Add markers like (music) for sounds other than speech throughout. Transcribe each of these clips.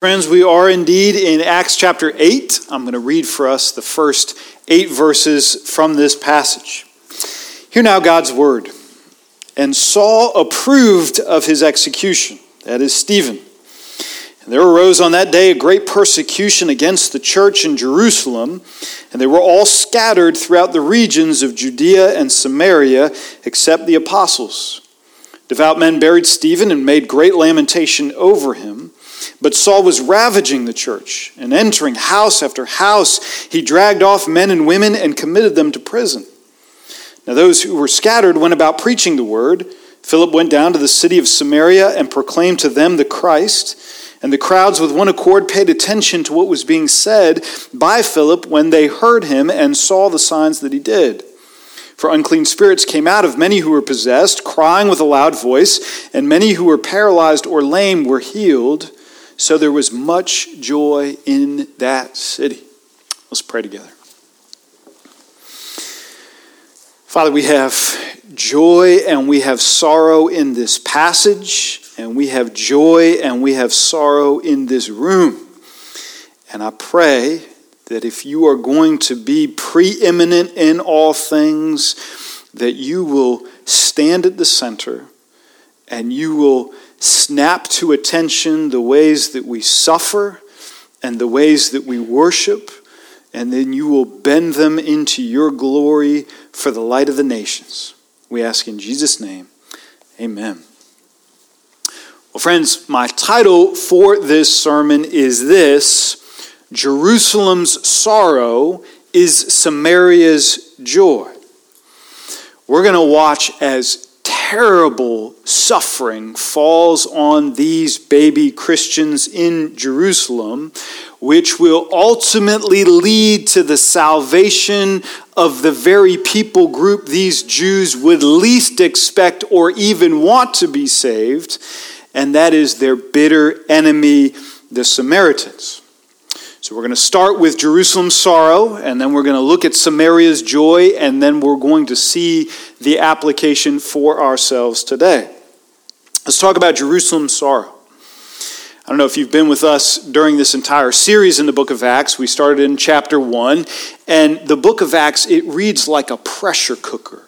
Friends, we are indeed in Acts chapter 8. I'm going to read for us the first eight verses from this passage. Hear now God's word. And Saul approved of his execution, that is, Stephen. And there arose on that day a great persecution against the church in Jerusalem, and they were all scattered throughout the regions of Judea and Samaria, except the apostles. Devout men buried Stephen and made great lamentation over him. But Saul was ravaging the church and entering house after house. He dragged off men and women and committed them to prison. Now, those who were scattered went about preaching the word. Philip went down to the city of Samaria and proclaimed to them the Christ. And the crowds, with one accord, paid attention to what was being said by Philip when they heard him and saw the signs that he did. For unclean spirits came out of many who were possessed, crying with a loud voice, and many who were paralyzed or lame were healed so there was much joy in that city. Let's pray together. Father, we have joy and we have sorrow in this passage, and we have joy and we have sorrow in this room. And I pray that if you are going to be preeminent in all things, that you will stand at the center and you will snap to attention the ways that we suffer and the ways that we worship, and then you will bend them into your glory for the light of the nations. We ask in Jesus' name, amen. Well, friends, my title for this sermon is this Jerusalem's sorrow is Samaria's joy. We're going to watch as terrible suffering falls on these baby Christians in Jerusalem, which will ultimately lead to the salvation of the very people group these Jews would least expect or even want to be saved, and that is their bitter enemy, the Samaritans. So we're going to start with Jerusalem's sorrow, and then we're going to look at Samaria's joy, and then we're going to see the application for ourselves today. Let's talk about Jerusalem's sorrow. I don't know if you've been with us during this entire series in the book of Acts. We started in chapter 1, and the book of Acts, it reads like a pressure cooker.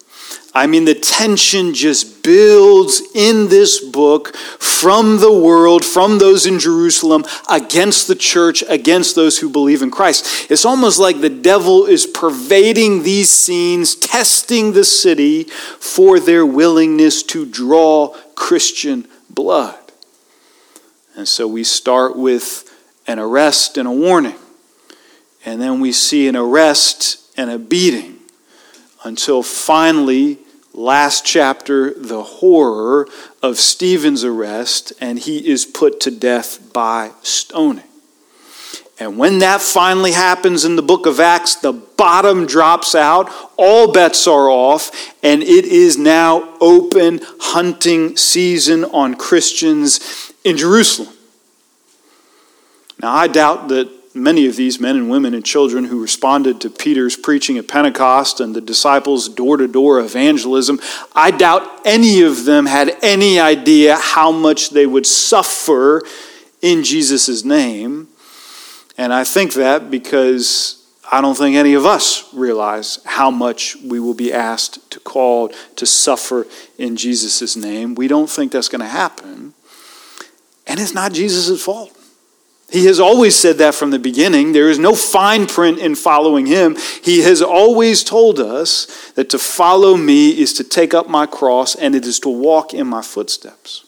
I mean, the tension just builds in this book from the world, from those in Jerusalem, against the church, against those who believe in Christ. It's almost like the devil is pervading these scenes, testing the city for their willingness to draw Christian blood. And so we start with an arrest and a warning, and then we see an arrest and a beating until finally, last chapter, the horror of Stephen's arrest, and he is put to death by stoning. And when that finally happens in the book of Acts, the bottom drops out, all bets are off, and it is now open hunting season on Christians in Jerusalem. Now, I doubt that many of these men and women and children who responded to Peter's preaching at Pentecost and the disciples' door to door evangelism, I doubt any of them had any idea how much they would suffer in Jesus' name. And I think that because I don't think any of us realize how much we will be asked to call to suffer in Jesus' name. We don't think that's going to happen. And it's not Jesus' fault. He has always said that from the beginning. There is no fine print in following him. He has always told us that to follow me is to take up my cross and it is to walk in my footsteps.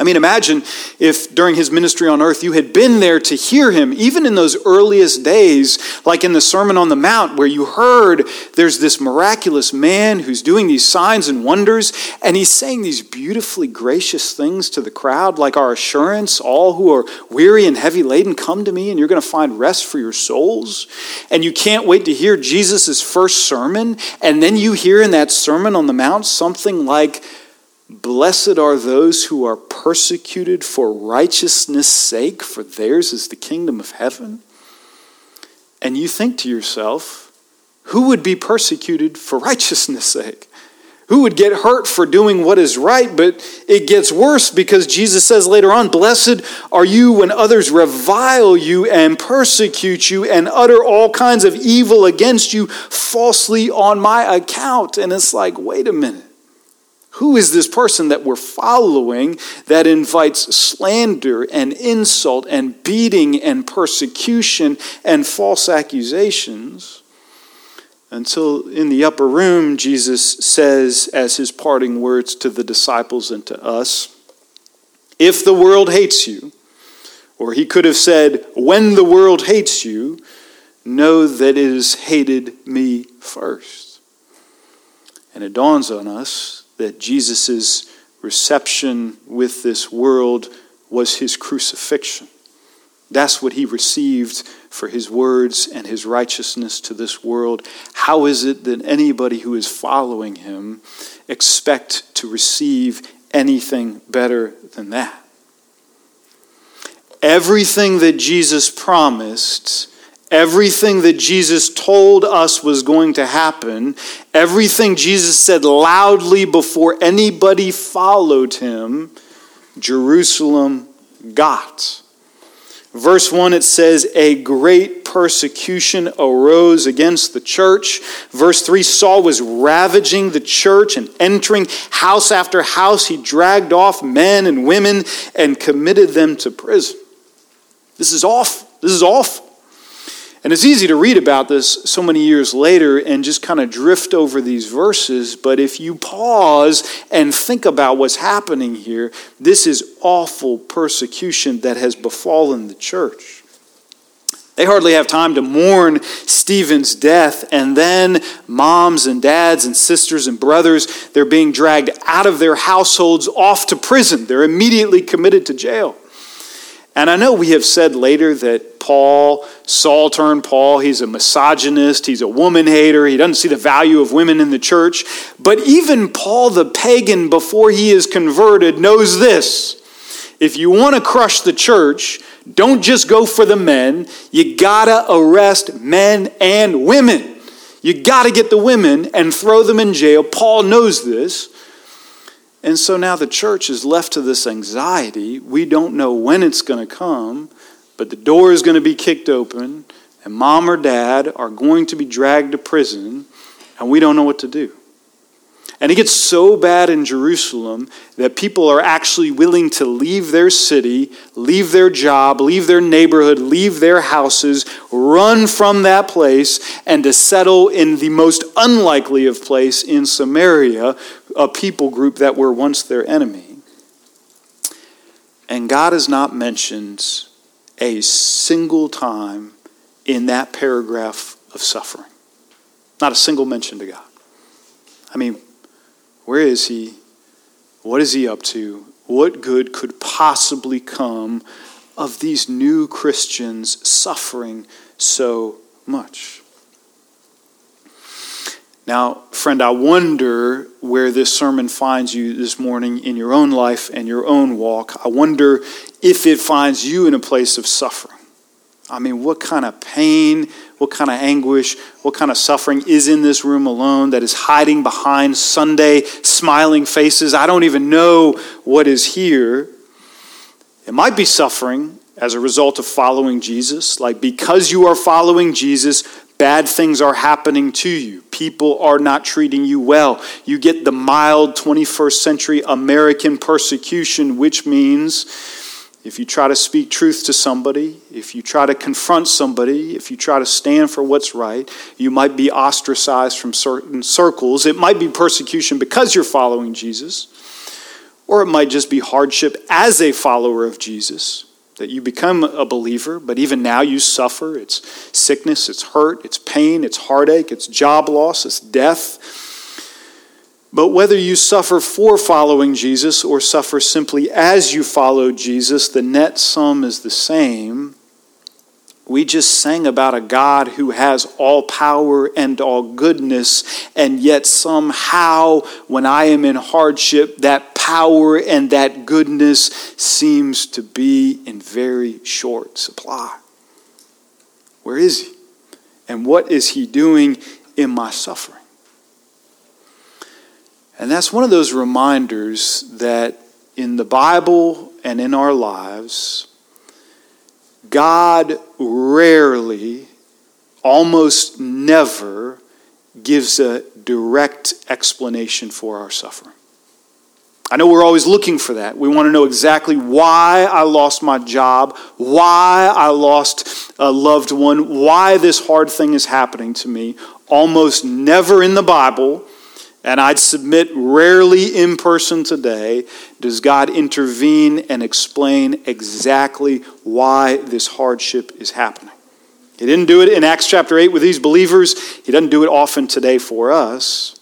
I mean, imagine if during his ministry on earth you had been there to hear him, even in those earliest days, like in the Sermon on the Mount, where you heard there's this miraculous man who's doing these signs and wonders, and he's saying these beautifully gracious things to the crowd, like our assurance all who are weary and heavy laden, come to me, and you're going to find rest for your souls. And you can't wait to hear Jesus' first sermon, and then you hear in that Sermon on the Mount something like, Blessed are those who are persecuted for righteousness' sake, for theirs is the kingdom of heaven. And you think to yourself, who would be persecuted for righteousness' sake? who would get hurt for doing what is right, but it gets worse because Jesus says later on, Blessed are you when others revile you and persecute you and utter all kinds of evil against you falsely on my account. And it's like, wait a minute. Who is this person that we're following that invites slander and insult and beating and persecution and false accusations? Until in the upper room, Jesus says, as his parting words to the disciples and to us, if the world hates you, or he could have said, when the world hates you, know that it has hated me first. And it dawns on us that Jesus' reception with this world was his crucifixion. That's what he received for his words and his righteousness to this world. How is it that anybody who is following him expect to receive anything better than that? Everything that Jesus promised, everything that Jesus told us was going to happen, everything Jesus said loudly before anybody followed him, Jerusalem got. Verse 1, it says, A great persecution arose against the church. Verse 3, Saul was ravaging the church and entering house after house. He dragged off men and women and committed them to prison. This is awful. This is awful. And it's easy to read about this so many years later and just kind of drift over these verses, but if you pause and think about what's happening here, this is awful persecution that has befallen the church. They hardly have time to mourn Stephen's death, and then moms and dads and sisters and brothers, they're being dragged out of their households off to prison. They're immediately committed to jail. And I know we have said later that Paul, Saul turned Paul, he's a misogynist, he's a woman hater, he doesn't see the value of women in the church. But even Paul the pagan, before he is converted, knows this. If you want to crush the church, don't just go for the men, you gotta arrest men and women. You gotta get the women and throw them in jail. Paul knows this. And so now the church is left to this anxiety. We don't know when it's going to come, but the door is going to be kicked open, and mom or dad are going to be dragged to prison, and we don't know what to do. And it gets so bad in Jerusalem that people are actually willing to leave their city, leave their job, leave their neighborhood, leave their houses, run from that place, and to settle in the most unlikely of place in Samaria, a people group that were once their enemy. And God has not mentioned a single time in that paragraph of suffering. Not a single mention to God. I mean, where is he? What is he up to? What good could possibly come of these new Christians suffering so much? Now, friend, I wonder where this sermon finds you this morning in your own life and your own walk. I wonder if it finds you in a place of suffering. I mean, what kind of pain, what kind of anguish, what kind of suffering is in this room alone that is hiding behind Sunday smiling faces? I don't even know what is here. It might be suffering as a result of following Jesus. Like, because you are following Jesus, bad things are happening to you. People are not treating you well. You get the mild 21st century American persecution, which means if you try to speak truth to somebody, if you try to confront somebody, if you try to stand for what's right, you might be ostracized from certain circles. It might be persecution because you're following Jesus, or it might just be hardship as a follower of Jesus, that you become a believer, but even now you suffer. It's sickness, it's hurt, it's pain, it's heartache, it's job loss, it's death. But whether you suffer for following Jesus or suffer simply as you follow Jesus, the net sum is the same. We just sang about a God who has all power and all goodness, and yet somehow, when I am in hardship, that power and that goodness seems to be in very short supply. Where is He? And what is He doing in my suffering? And that's one of those reminders that in the Bible and in our lives, God rarely, almost never, gives a direct explanation for our suffering. I know we're always looking for that. We want to know exactly why I lost my job, why I lost a loved one, why this hard thing is happening to me. Almost never in the Bible, and I'd submit rarely in person today, does God intervene and explain exactly why this hardship is happening. He didn't do it in Acts chapter 8 with these believers, He doesn't do it often today for us,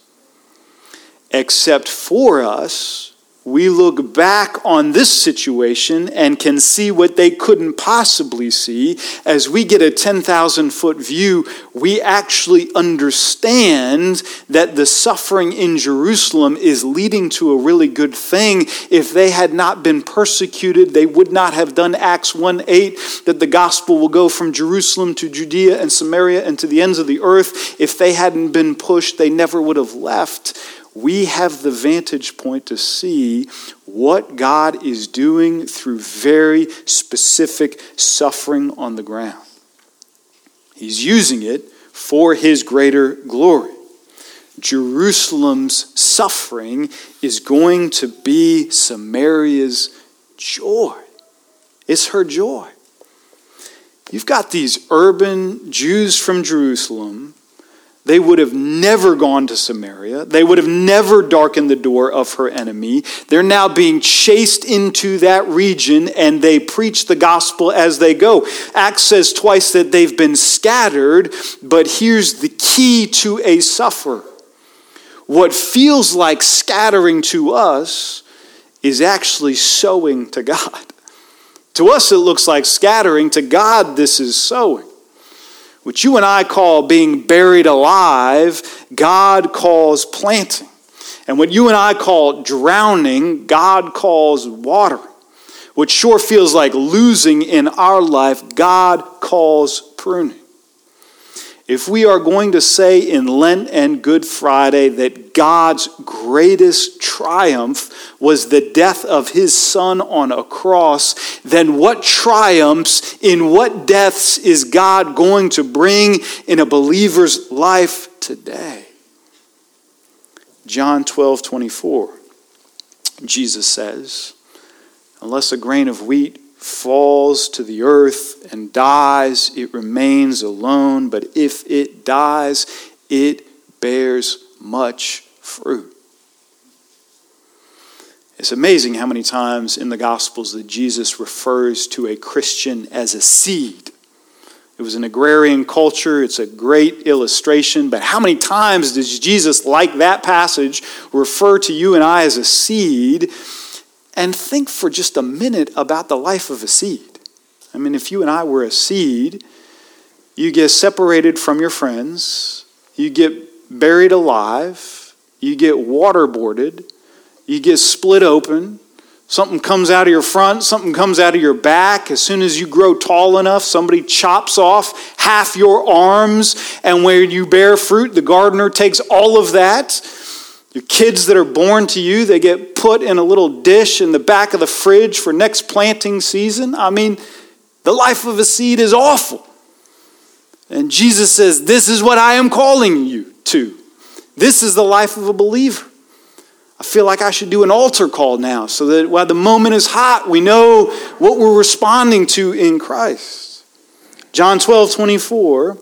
except for us we look back on this situation and can see what they couldn't possibly see. As we get a 10,000 foot view, we actually understand that the suffering in Jerusalem is leading to a really good thing. If they had not been persecuted, they would not have done Acts 1 8, that the gospel will go from Jerusalem to Judea and Samaria and to the ends of the earth. If they hadn't been pushed, they never would have left we have the vantage point to see what God is doing through very specific suffering on the ground. He's using it for his greater glory. Jerusalem's suffering is going to be Samaria's joy. It's her joy. You've got these urban Jews from Jerusalem they would have never gone to Samaria. They would have never darkened the door of her enemy. They're now being chased into that region and they preach the gospel as they go. Acts says twice that they've been scattered, but here's the key to a sufferer. What feels like scattering to us is actually sowing to God. To us, it looks like scattering. To God, this is sowing. What you and I call being buried alive, God calls planting. And what you and I call drowning, God calls watering. What sure feels like losing in our life, God calls pruning. If we are going to say in Lent and Good Friday that God's greatest triumph was the death of his son on a cross, then what triumphs in what deaths is God going to bring in a believer's life today? John 12, 24, Jesus says, Unless a grain of wheat falls to the earth and dies, it remains alone. But if it dies, it bears much fruit. It's amazing how many times in the Gospels that Jesus refers to a Christian as a seed. It was an agrarian culture. It's a great illustration. But how many times does Jesus, like that passage, refer to you and I as a seed? And think for just a minute about the life of a seed. I mean, if you and I were a seed, you get separated from your friends, you get buried alive, you get waterboarded, you get split open. Something comes out of your front, something comes out of your back. As soon as you grow tall enough, somebody chops off half your arms, and where you bear fruit, the gardener takes all of that your kids that are born to you, they get put in a little dish in the back of the fridge for next planting season. I mean, the life of a seed is awful. And Jesus says, This is what I am calling you to. This is the life of a believer. I feel like I should do an altar call now so that while the moment is hot, we know what we're responding to in Christ. John 12, 24.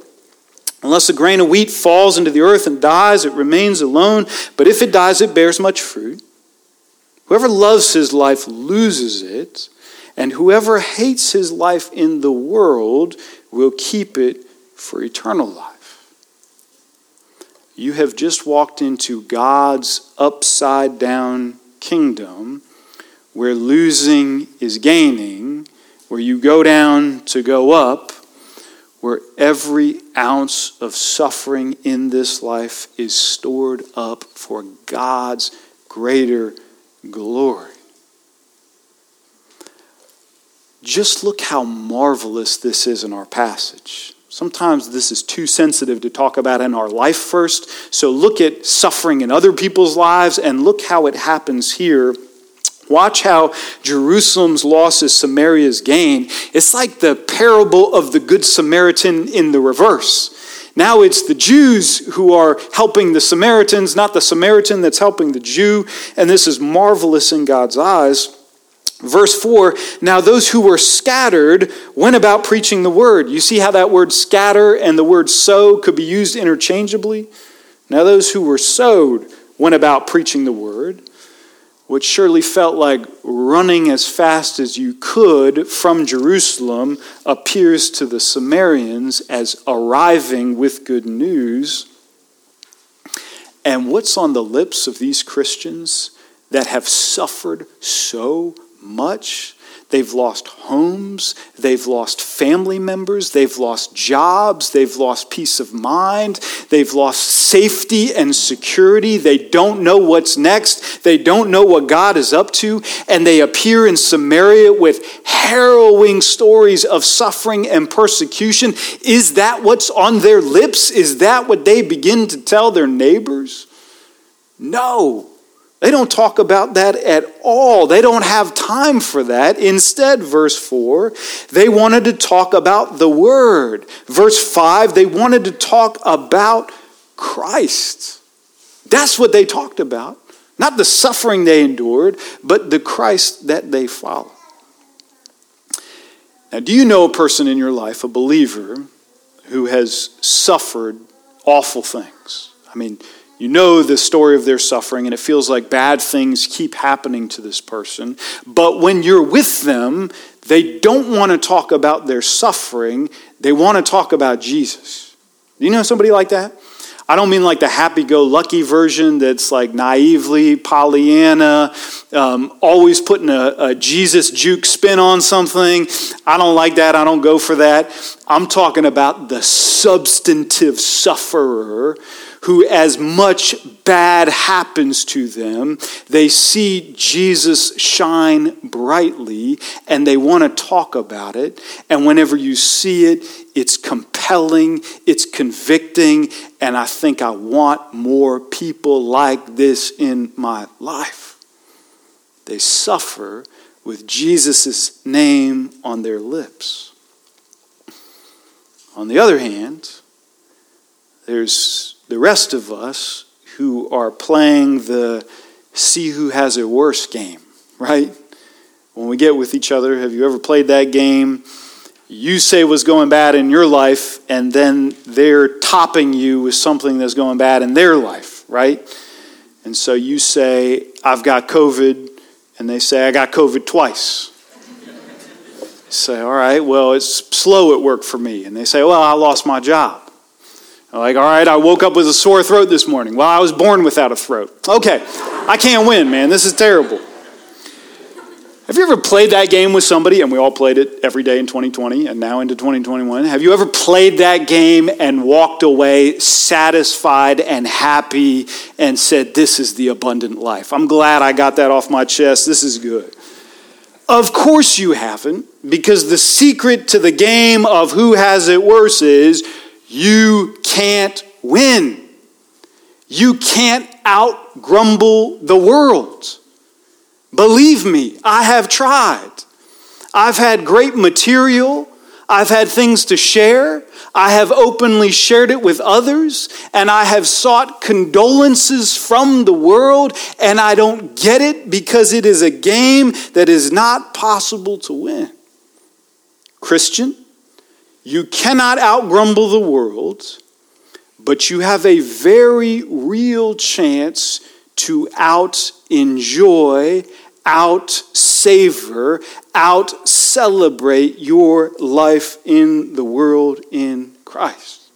Unless a grain of wheat falls into the earth and dies, it remains alone. But if it dies, it bears much fruit. Whoever loves his life loses it, and whoever hates his life in the world will keep it for eternal life. You have just walked into God's upside down kingdom where losing is gaining, where you go down to go up where every ounce of suffering in this life is stored up for God's greater glory. Just look how marvelous this is in our passage. Sometimes this is too sensitive to talk about in our life first. So look at suffering in other people's lives and look how it happens here. Watch how Jerusalem's loss is Samaria's gain. It's like the parable of the Good Samaritan in the reverse. Now it's the Jews who are helping the Samaritans, not the Samaritan that's helping the Jew. And this is marvelous in God's eyes. Verse 4 Now those who were scattered went about preaching the word. You see how that word scatter and the word sow could be used interchangeably? Now those who were sowed went about preaching the word, which surely felt like running as fast as you could from Jerusalem appears to the Samaritans as arriving with good news. And what's on the lips of these Christians that have suffered so much. They've lost homes. They've lost family members. They've lost jobs. They've lost peace of mind. They've lost safety and security. They don't know what's next. They don't know what God is up to. And they appear in Samaria with harrowing stories of suffering and persecution. Is that what's on their lips? Is that what they begin to tell their neighbors? No. They don't talk about that at all. They don't have time for that. Instead, verse 4, they wanted to talk about the Word. Verse 5, they wanted to talk about Christ. That's what they talked about. Not the suffering they endured, but the Christ that they follow. Now, do you know a person in your life, a believer, who has suffered awful things? I mean, you know the story of their suffering, and it feels like bad things keep happening to this person. But when you're with them, they don't want to talk about their suffering, they want to talk about Jesus. Do you know somebody like that? I don't mean like the happy go lucky version that's like naively Pollyanna, um, always putting a, a Jesus juke spin on something. I don't like that. I don't go for that. I'm talking about the substantive sufferer who, as much bad happens to them, they see Jesus shine brightly and they want to talk about it. And whenever you see it, it's compelling, it's convicting, and I think I want more people like this in my life. They suffer with Jesus' name on their lips. On the other hand, there's the rest of us who are playing the see who has it worse game, right? When we get with each other, have you ever played that game? You say was going bad in your life, and then they're topping you with something that's going bad in their life, right? And so you say, I've got COVID, and they say, I got COVID twice. say, all right, well, it's slow at work for me. And they say, well, I lost my job. Like, all right, I woke up with a sore throat this morning. Well, I was born without a throat. Okay, I can't win, man. This is terrible. Have you ever played that game with somebody, and we all played it every day in 2020 and now into 2021? Have you ever played that game and walked away satisfied and happy and said, This is the abundant life? I'm glad I got that off my chest. This is good. Of course you haven't, because the secret to the game of who has it worse is you can't win. You can't out grumble the world. Believe me, I have tried. I've had great material. I've had things to share. I have openly shared it with others, and I have sought condolences from the world, and I don't get it because it is a game that is not possible to win. Christian, you cannot outgrumble the world, but you have a very real chance to out enjoy, out savor, out celebrate your life in the world in Christ.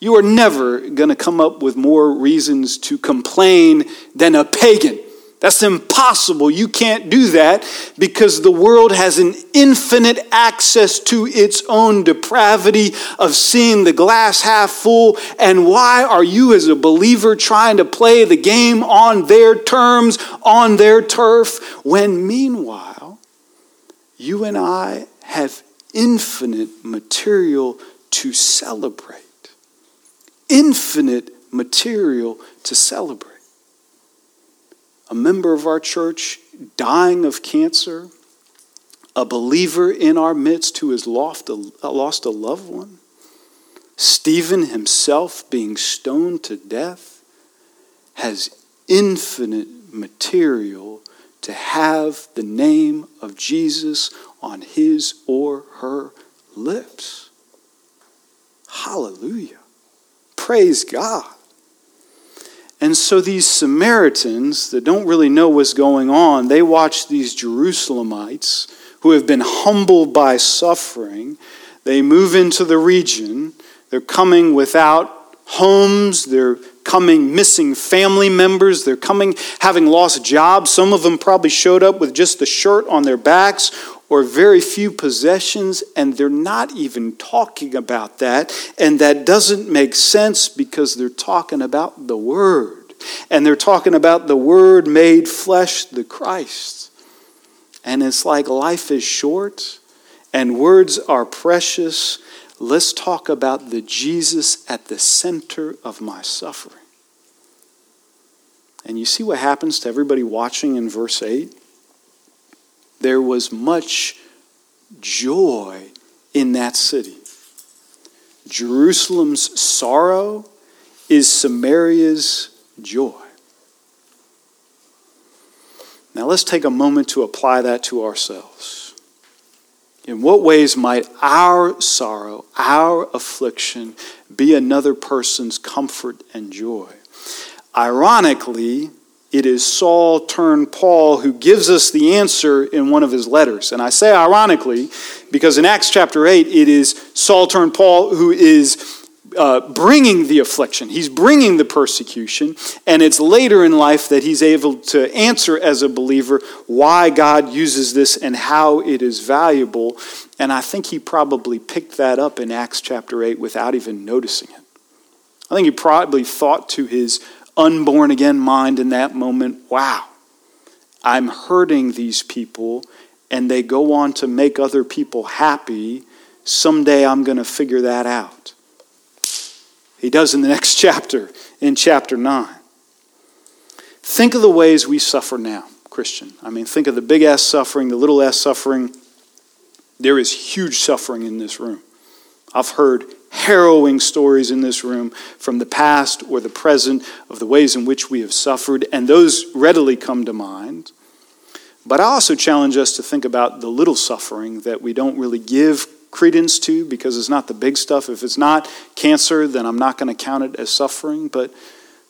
You are never going to come up with more reasons to complain than a pagan that's impossible. You can't do that because the world has an infinite access to its own depravity of seeing the glass half full. And why are you, as a believer, trying to play the game on their terms, on their turf, when meanwhile, you and I have infinite material to celebrate. Infinite material to celebrate. A member of our church dying of cancer, a believer in our midst who has lost a, lost a loved one, Stephen himself being stoned to death, has infinite material to have the name of Jesus on his or her lips. Hallelujah. Praise God. And so these Samaritans that don't really know what's going on, they watch these Jerusalemites who have been humbled by suffering. They move into the region. They're coming without homes. They're coming missing family members. They're coming having lost jobs. Some of them probably showed up with just the shirt on their backs or very few possessions, and they're not even talking about that. And that doesn't make sense because they're talking about the Word. And they're talking about the Word made flesh, the Christ. And it's like life is short and words are precious. Let's talk about the Jesus at the center of my suffering. And you see what happens to everybody watching in verse 8? There was much joy in that city. Jerusalem's sorrow is Samaria's joy. Now let's take a moment to apply that to ourselves. In what ways might our sorrow, our affliction, be another person's comfort and joy? Ironically, it is Saul turned Paul who gives us the answer in one of his letters. And I say ironically because in Acts chapter 8, it is Saul turned Paul who is uh, bringing the affliction, he's bringing the persecution, and it's later in life that he's able to answer as a believer why God uses this and how it is valuable. And I think he probably picked that up in Acts chapter 8 without even noticing it. I think he probably thought to his unborn again mind in that moment wow, I'm hurting these people and they go on to make other people happy. Someday I'm going to figure that out. He does in the (laughs) next chapter, in chapter 9. Think of the ways we suffer now, Christian. I mean, think of the big S suffering, the little s suffering. There is huge suffering in this room. I've heard harrowing stories in this room from the past or the present of the ways in which we have suffered, and those readily come to mind. But I also challenge us to think about the little suffering that we don't really give credence to because it's not the big stuff. If it's not cancer, then I'm not going to count it as suffering. But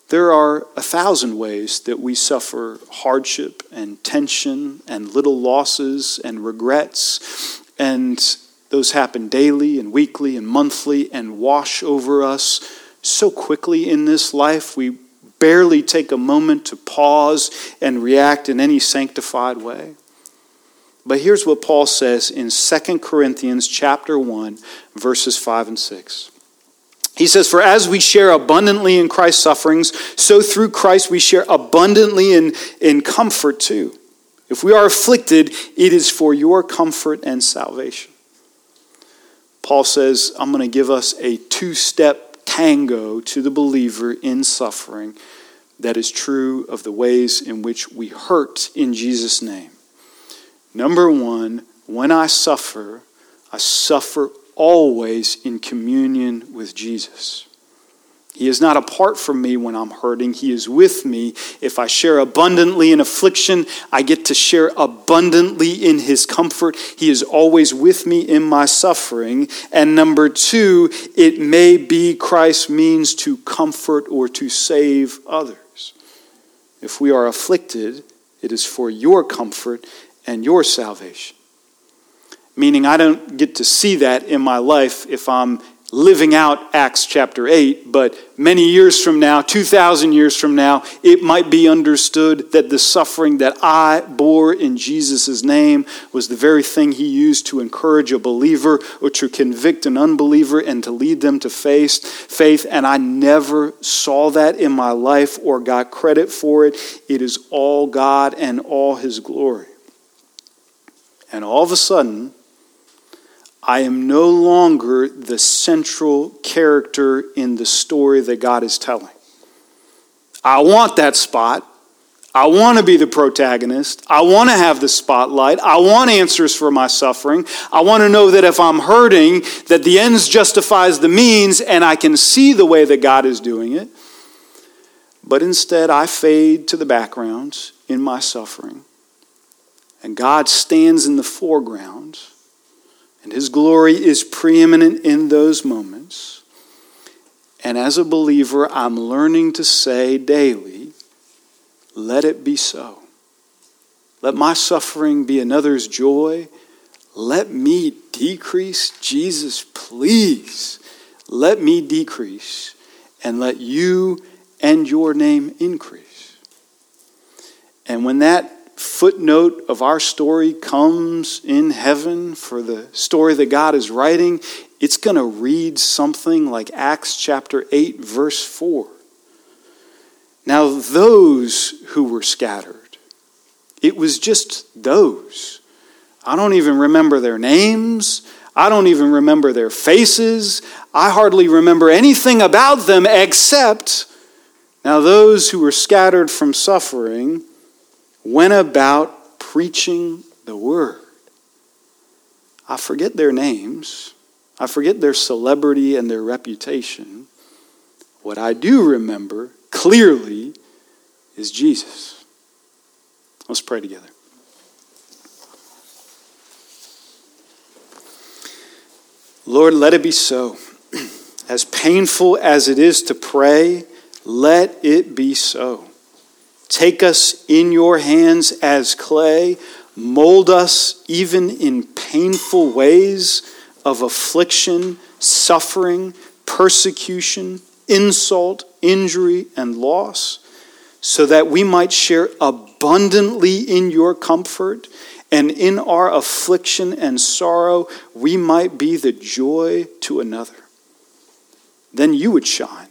there are a thousand ways that we suffer hardship and tension and little losses and regrets and those happen daily and weekly and monthly and wash over us so quickly in this life. We barely take a moment to pause and react in any sanctified way. But here's what Paul says in 2 Corinthians chapter 1 verses 5 and 6. He says, For as we share abundantly in Christ's sufferings, so through Christ we share abundantly in, in comfort too. If we are afflicted, it is for your comfort and salvation. Paul says, I'm going to give us a two step tango to the believer in suffering that is true of the ways in which we hurt in Jesus' name. Number one, when I suffer, I suffer always in communion with Jesus. He is not apart from me when I'm hurting. He is with me. If I share abundantly in affliction, I get to share abundantly in His comfort. He is always with me in my suffering. And number two, it may be Christ's means to comfort or to save others. If we are afflicted, it is for your comfort and your salvation. Meaning, I don't get to see that in my life if I'm living out Acts chapter 8, but many years from now, 2,000 years from now, it might be understood that the suffering that I bore in Jesus' name was the very thing he used to encourage a believer or to convict an unbeliever and to lead them to faith. faith. And I never saw that in my life or got credit for it. It is all God and all his glory. And all of a sudden, I am no longer the central character in the story that God is telling. I want that spot. I want to be the protagonist. I want to have the spotlight. I want answers for my suffering. I want to know that if I'm hurting, that the ends justifies the means and I can see the way that God is doing it. But instead, I fade to the background in my suffering. And God stands in the foreground, and His glory is preeminent in those moments. And as a believer, I'm learning to say daily, let it be so. Let my suffering be another's joy. Let me decrease. Jesus, please, let me decrease and let you and your name increase. And when that footnote of our story comes in heaven for the story that God is writing, it's going to read something like Acts chapter 8, verse 4. Now, those who were scattered, it was just those. I don't even remember their names. I don't even remember their faces. I hardly remember anything about them except now, those who were scattered from suffering went about preaching the word. I forget their names, I forget their celebrity and their reputation. What I do remember clearly is Jesus. Let's pray together. Lord, let it be so. (clears throat) As painful as it is to pray, let it be so. Take us in your hands as clay, mold us even in painful ways of affliction, suffering, persecution, insult, injury, and loss, so that we might share abundantly in your comfort, and in our affliction and sorrow, we might be the joy to another. Then you would shine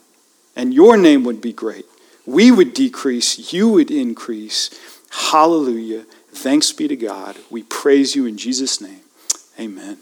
and your name would be great. We would decrease, you would increase. Hallelujah. Thanks be to God. We praise you in Jesus' name. Amen.